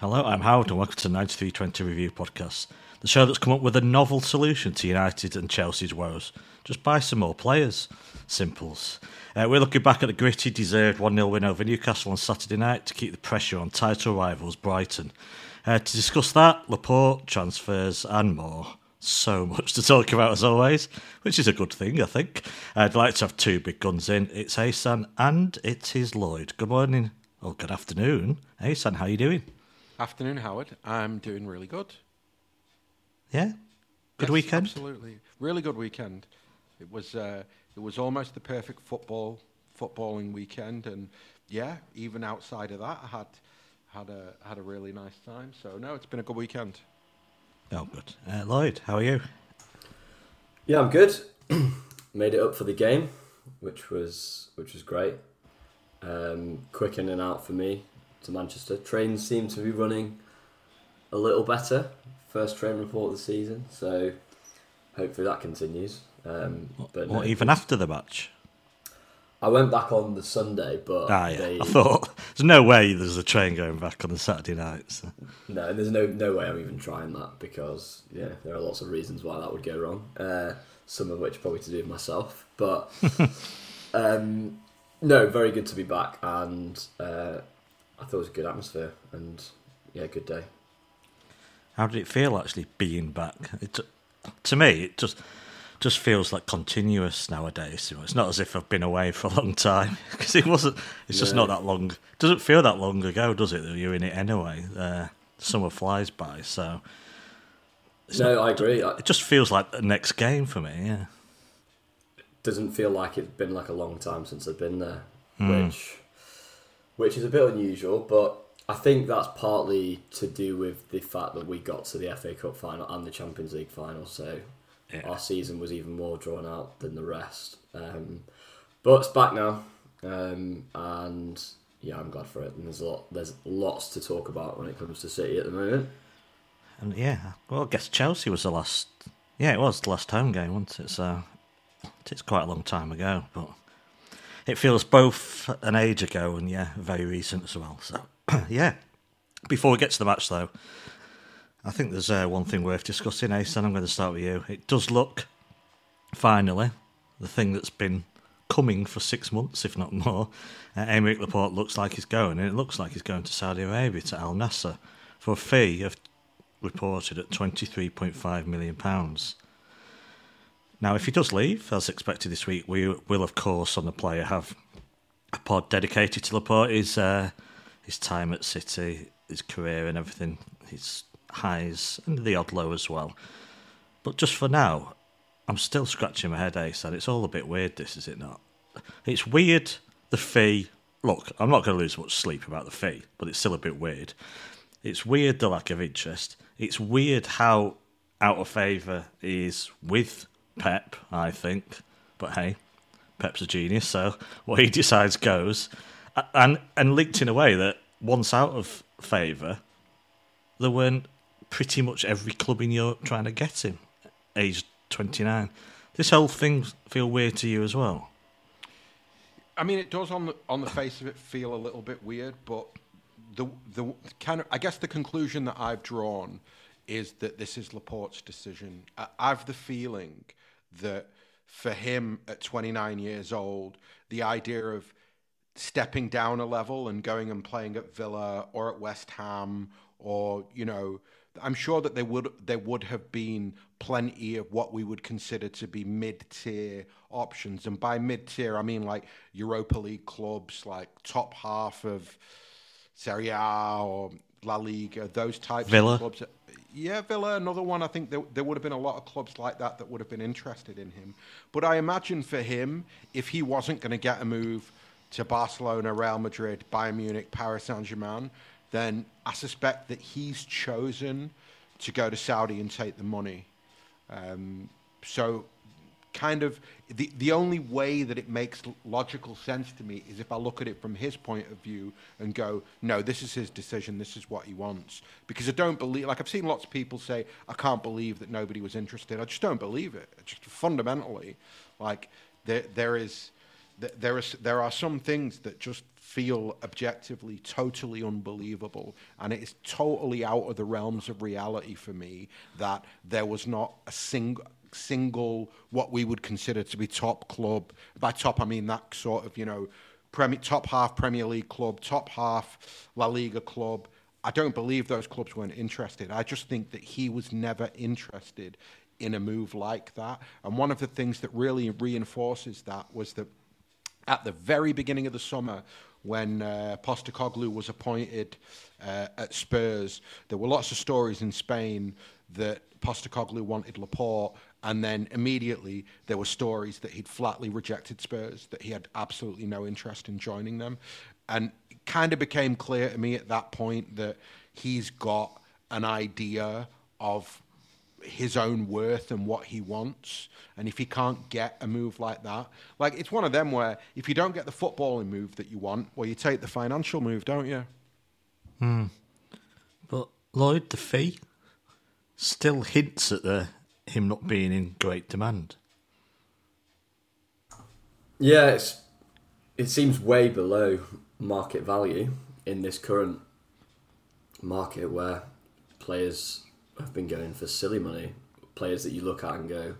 Hello, I'm Howard, and welcome to the 9320 Review Podcast, the show that's come up with a novel solution to United and Chelsea's woes. Just buy some more players. Simples. Uh, we're looking back at the gritty, deserved 1 0 win over Newcastle on Saturday night to keep the pressure on title rivals Brighton. Uh, to discuss that, Laporte, transfers, and more. So much to talk about as always, which is a good thing, I think. I'd like to have two big guns in. It's Ahsan and it is Lloyd. Good morning, or good afternoon. Ahsan, how are you doing? Afternoon, Howard. I'm doing really good. Yeah? Good Yes, weekend? Absolutely, really good weekend. It was uh, it was almost the perfect football footballing weekend, and yeah, even outside of that, I had had a had a really nice time. So no, it's been a good weekend. Oh, good. Uh, Lloyd, how are you? Yeah, I'm good. Made it up for the game, which was which was great. Um, quick in and out for me to Manchester. Trains seem to be running a little better. First train report of the season, so hopefully that continues. Um, but Or no, even after the match? I went back on the Sunday, but Ah, yeah. they, I thought there's no way there's a train going back on the Saturday night. So. No, there's no no way I'm even trying that because yeah, there are lots of reasons why that would go wrong. Uh, some of which probably to do with myself, but um, no, very good to be back, and uh, I thought it was a good atmosphere and yeah, good day. How did it feel actually being back? It, to me, it just just feels like continuous nowadays. You know, It's not as if I've been away for a long time because it wasn't. It's just No. not that long. doesn't feel that long ago, does it? That you're in it anyway. Uh, summer flies by, so no, I agree. it just feels like the next game for me. Yeah. It doesn't feel like it's been like a long time since I've been there, Hmm. which which is a bit unusual, but. I think that's partly to do with the fact that we got to the FA Cup final and the Champions League final, so Yeah. our season was even more drawn out than the rest. Um, but it's back now, um, and yeah, I'm glad for it. And there's a lot, there's lots to talk about when it comes to City at the moment. And yeah, well, I guess Chelsea was the last. Yeah, it was the last home game, wasn't it? So it's quite a long time ago, but it feels both an age ago and yeah, very recent as well. So yeah. Before we get to the match, though, I think there's uh, one thing worth discussing. Ace, and I'm going to start with you. It does look finally the thing that's been coming for six months, if not more. Uh, Aymeric Laporte looks like he's going, and it looks like he's going to Saudi Arabia to Al Nassr for a fee of reported at £23.5 million. Now, if he does leave, as expected this week, we will, of course, on the player have a pod dedicated to Laporte, his, uh, his time at City, his career and everything, his highs and the odd low as well. But just for now, I'm still scratching my head, Ace, and it's all a bit weird, this, is it not? It's weird, the fee. Look, I'm not going to lose much sleep about the fee, but it's still a bit weird. It's weird the lack of interest. It's weird how out of favour he is with Pep, I think. But hey, Pep's a genius, so what he decides goes. And and linked in a way that once out of favour, there weren't pretty much every club in Europe trying to get him, aged 29. This whole thing feel weird to you as well? I mean, it does on the on the face of it feel a little bit weird, but the the kind of I guess the conclusion that I've drawn is that this is Laporte's decision. I, I've the feeling that for him at 29 years old, the idea of stepping down a level and going and playing at Villa or at West Ham or you know I'm sure that there would there would have been plenty of what we would consider to be mid-tier options. And by mid-tier I mean like Europa League clubs like top half of Serie A or La Liga those types Villa. of clubs yeah, Villa, another one. I think there, there would have been a lot of clubs like that that would have been interested in him. But I imagine for him, if he wasn't going to get a move to Barcelona, Real Madrid, Bayern Munich, Paris Saint Germain, then I suspect that he's chosen to go to Saudi and take the money. Um, so, kind of the the only way that it makes logical sense to me is if I look at it from his point of view and go, no, this is his decision, this is what he wants. Because I don't believe, like I've seen lots of people say, I can't believe that nobody was interested. I just don't believe it. Just fundamentally, like there there is th- there is there are some things that just feel objectively totally unbelievable, and it is totally out of the realms of reality for me that there was not a single single what we would consider to be top club. By top, I mean that sort of you know, Premier, top half Premier League club, top half La Liga club. I don't believe those clubs weren't interested. I just think that he was never interested in a move like that. And one of the things that really reinforces that was that at the very beginning of the summer, when uh, Postecoglou was appointed uh, at Spurs, there were lots of stories in Spain that Postecoglou wanted Laporte, and then immediately there were stories that he'd flatly rejected Spurs, that he had absolutely no interest in joining them. And it kind of became clear to me at that point that he's got an idea of his own worth and what he wants. And if he can't get a move like that, like it's one of them where if you don't get the footballing move that you want, well, you take the financial move, don't you? Hmm. But Lloyd, the fee still hints at the him not being in great demand. Yeah, it's, it seems way below market value in this current market where players have been going for silly money. Players that you look at and go,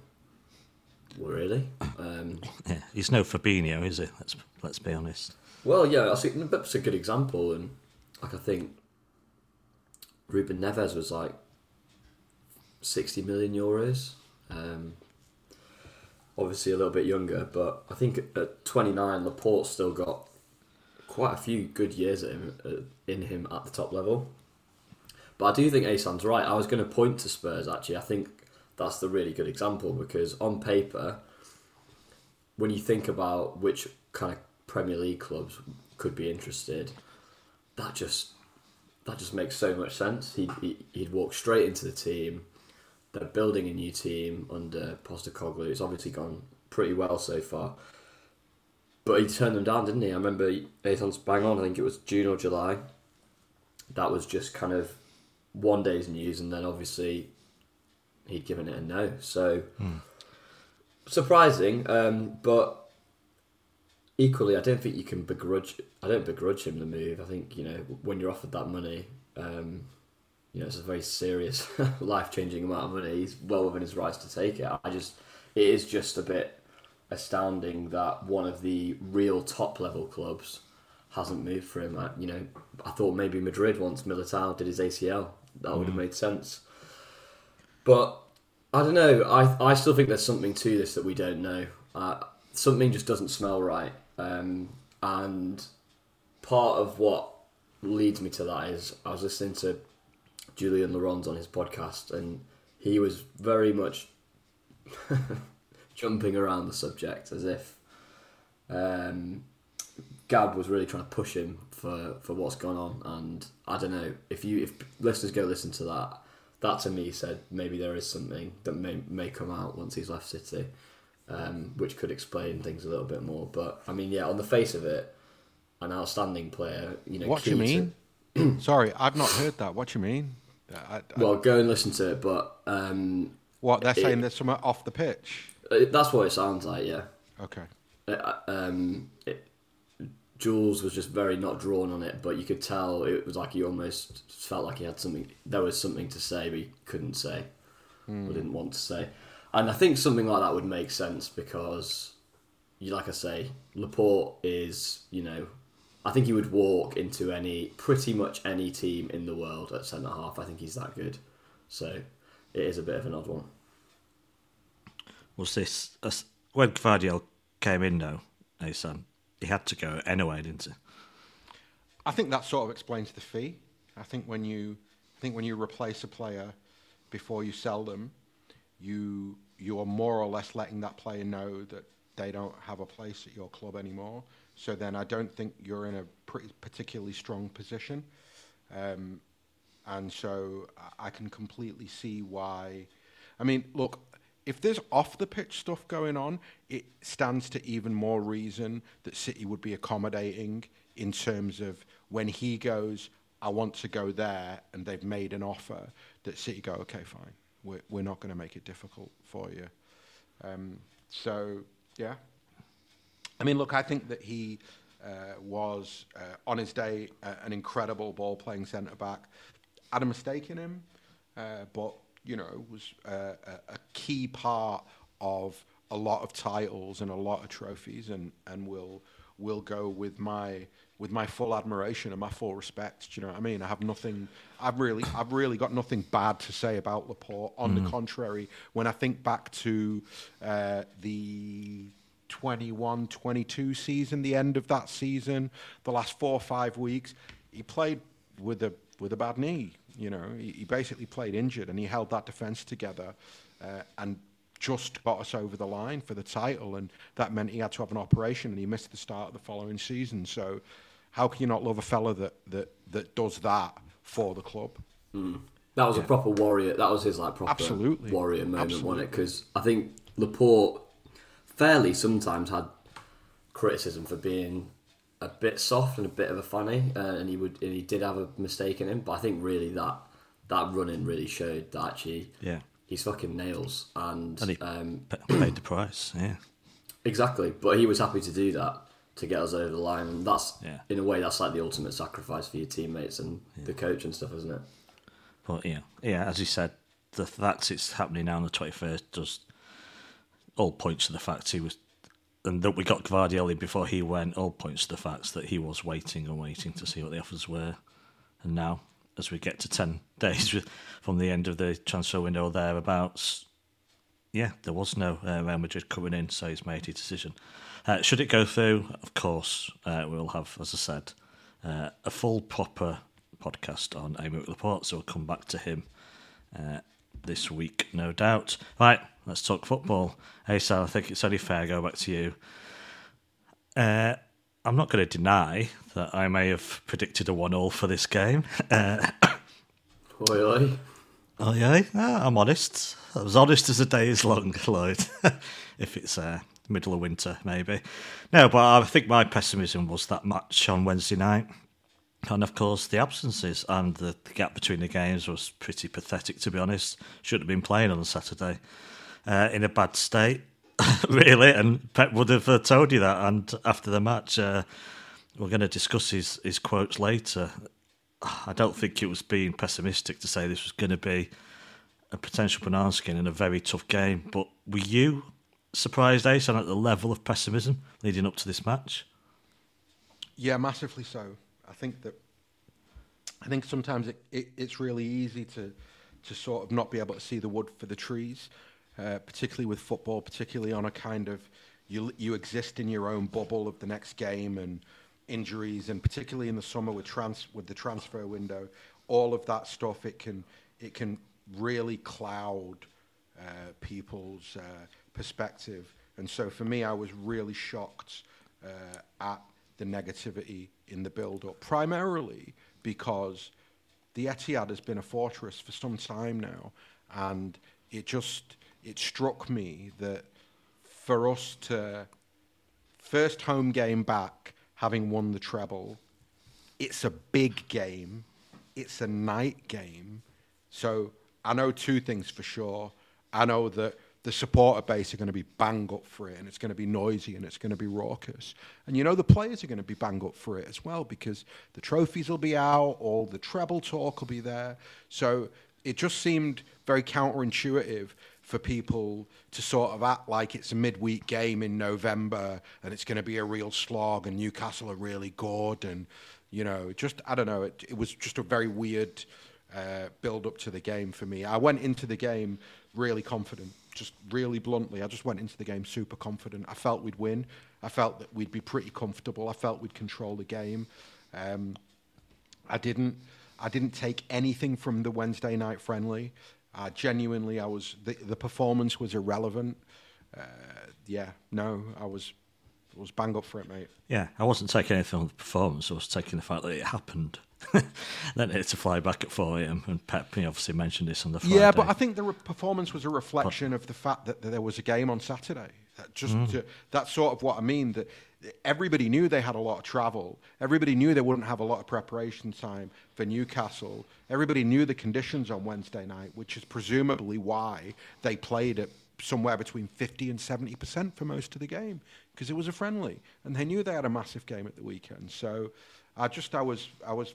well, really? Um, Yeah, he's no Fabinho, is he? Let's let's be honest. well, yeah, I think that's a good example. And like I think Ruben Neves was like 60 million euros. Um, obviously a little bit younger, but I think at 29, Laporte still got quite a few good years him, uh, in him at the top level. But I do think Ahsan's right. I was going to point to Spurs actually. I think that's the really good example because on paper, when you think about which kind of Premier League clubs could be interested, that just that just makes so much sense. He'd, he- he'd walk straight into the team. They're building a new team under Postecoglou. It's obviously gone pretty well so far. But he turned them down, didn't he? I remember Ahsan's bang on. I think it was June or July. That was just kind of one day's news, and then obviously he'd given it a no. So surprising, um, but equally, I don't think you can begrudge. I don't begrudge him the move. I think you know when you're offered that money, um, you know it's a very serious, life changing amount of money. He's well within his rights to take it. I just, it is just a bit astounding that one of the real top level clubs hasn't moved for him. I, you know, I thought maybe Madrid once Militao did his ACL. That would have made sense. But I don't know. I I still think there's something to this that we don't know. Uh, something just doesn't smell right. Um, and part of what leads me to that is I was listening to Julien Laurens on his podcast, and he was very much jumping around the subject as if um, Gab was really trying to push him for, for what's gone on. And I don't know if you if listeners go listen to that, that to me said maybe there is something that may may come out once he's left City, um, which could explain things a little bit more. But I mean, yeah, on the face of it, an outstanding player. You know, What do you key to- mean? Sorry, I've not heard that. What do you mean? I, I, well, go and listen to it, but um, what they're it- saying? There's something off the pitch. uh, that's what it sounds like. Yeah. Okay. Uh, um, it, Jules was just very not drawn on it, but you could tell it was like he almost felt like he had something. There was something to say, but he couldn't say, or didn't want to say. And I think something like that would make sense because, like I say, Laporte is you know, I think he would walk into any pretty much any team in the world at centre half. I think he's that good, so it is a bit of an odd one. Was this a s when Gvardiol came in? though, Ahsan, he had to go anyway, didn't he? I think that sort of explains the fee. I think when you I think when you replace a player before you sell them, you you are more or less letting that player know that they don't have a place at your club anymore. So then I don't think you're in a particularly strong position. Um, and so I- I can completely see why. I mean, look, if there's off the pitch stuff going on, it stands to even more reason that City would be accommodating in terms of when he goes, I want to go there, and they've made an offer, that City go, okay, fine, we're, we're not going to make it difficult for you. Um, so, yeah. I mean, look, I think that he uh, was uh, on his day uh, an incredible ball playing centre back. Had a mistake in him, uh, but you know was uh, a, a key part of a lot of titles and a lot of trophies, and and will will go with my with my full admiration and my full respect. Do you know what I mean? I have nothing. I've really, I've really got nothing bad to say about Laporte. On mm. the contrary, when I think back to uh, the 21 22 season, the end of that season, the last four or five weeks, he played with a with a bad knee. You know, he, he basically played injured and he held that defence together uh, and just got us over the line for the title. And that meant he had to have an operation and he missed the start of the following season. So, how can you not love a fella that, that, that does that for the club? Mm. That was yeah. a proper warrior. That was his like proper Absolutely. warrior moment, Absolutely. wasn't it? Because I think Laporte fairly sometimes had criticism for being a bit soft and a bit of a funny, uh, and he would and he did have a mistake in him. But I think really that that running really showed that actually, yeah, he's fucking nails, and, and he um, paid the price, yeah, exactly. But he was happy to do that to get us over the line, and that's yeah. in a way that's like the ultimate sacrifice for your teammates and yeah. the coach and stuff, isn't it? But yeah, yeah, as you said, the fact it's happening now on the twenty first does all points to the fact he was, and that we got Gvardiol before he went. All points to the fact that he was waiting and waiting to see what the offers were, and now as we get to ten days from the end of the transfer window thereabouts, yeah, there was no uh, Real Madrid coming in, so he's made his decision. Uh, should it go through, of course, uh, we'll have, as I said, uh, a full proper podcast on Aymeric Laporte, so we'll come back to him uh, this week, no doubt. Right, let's talk football. Hey, Sal, I think it's only fair. Go back to you. Uh, I'm not going to deny that I may have predicted a one-all for this game. Uh, oi, oi. Oh yeah, I'm honest. I was honest as a day is long, Lloyd. if it's uh, middle of winter, maybe. No, but I think my pessimism was that match on Wednesday night. And of course, the absences and the, the, gap between the games was pretty pathetic, to be honest. Should have been playing on Saturday uh, in a bad state, really. And Pep would have uh, told you that. And after the match, uh, we're going to discuss his, his quotes later. I don't think it was being pessimistic to say this was going to be a potential banana skin in a very tough game. But were you surprised, Ace, at the level of pessimism leading up to this match? Yeah, massively so. I think that I think sometimes it, it, it's really easy to to sort of not be able to see the wood for the trees, uh, particularly with football, particularly on a kind of you you exist in your own bubble of the next game and injuries, and particularly in the summer with trans with the transfer window, all of that stuff it can it can really cloud uh, people's uh, perspective. And so for me, I was really shocked uh, at the negativity in the build up, primarily because the Etihad has been a fortress for some time now, and it just it struck me that for us to first home game back, having won the treble, it's a big game, it's a night game. So I know two things for sure. I know that the supporter base are going to be bang up for it and it's going to be noisy and it's going to be raucous. And you know, the players are going to be bang up for it as well because the trophies will be out, all the treble talk will be there. So it just seemed very counterintuitive for people to sort of act like it's a midweek game in November and it's going to be a real slog and Newcastle are really good. And, you know, just, I don't know, it, it was just a very weird uh, build up to the game for me. I went into the game really confident just really bluntly, I just went into the game super confident. I felt we'd win. I felt that we'd be pretty comfortable. I felt we'd control the game. Um, I didn't. I didn't take anything from the Wednesday night friendly. Genuinely, I was the, the performance was irrelevant. Uh, yeah, no, I was was bang up for it, mate. Yeah, I wasn't taking anything on the performance. I was taking the fact that it happened. Then it to fly back at 4 a.m. and Pep obviously mentioned this on the Friday. Yeah, but I think the re- performance was a reflection of the fact that, that, there was a game on Saturday. That just mm. to, that's sort of what I mean. That everybody knew they had a lot of travel. Everybody knew they wouldn't have a lot of preparation time for Newcastle. Everybody knew the conditions on Wednesday night, which is presumably why they played at somewhere between 50 and 70% for most of the game because it was a friendly and they knew they had a massive game at the weekend. So I just, I was, I was,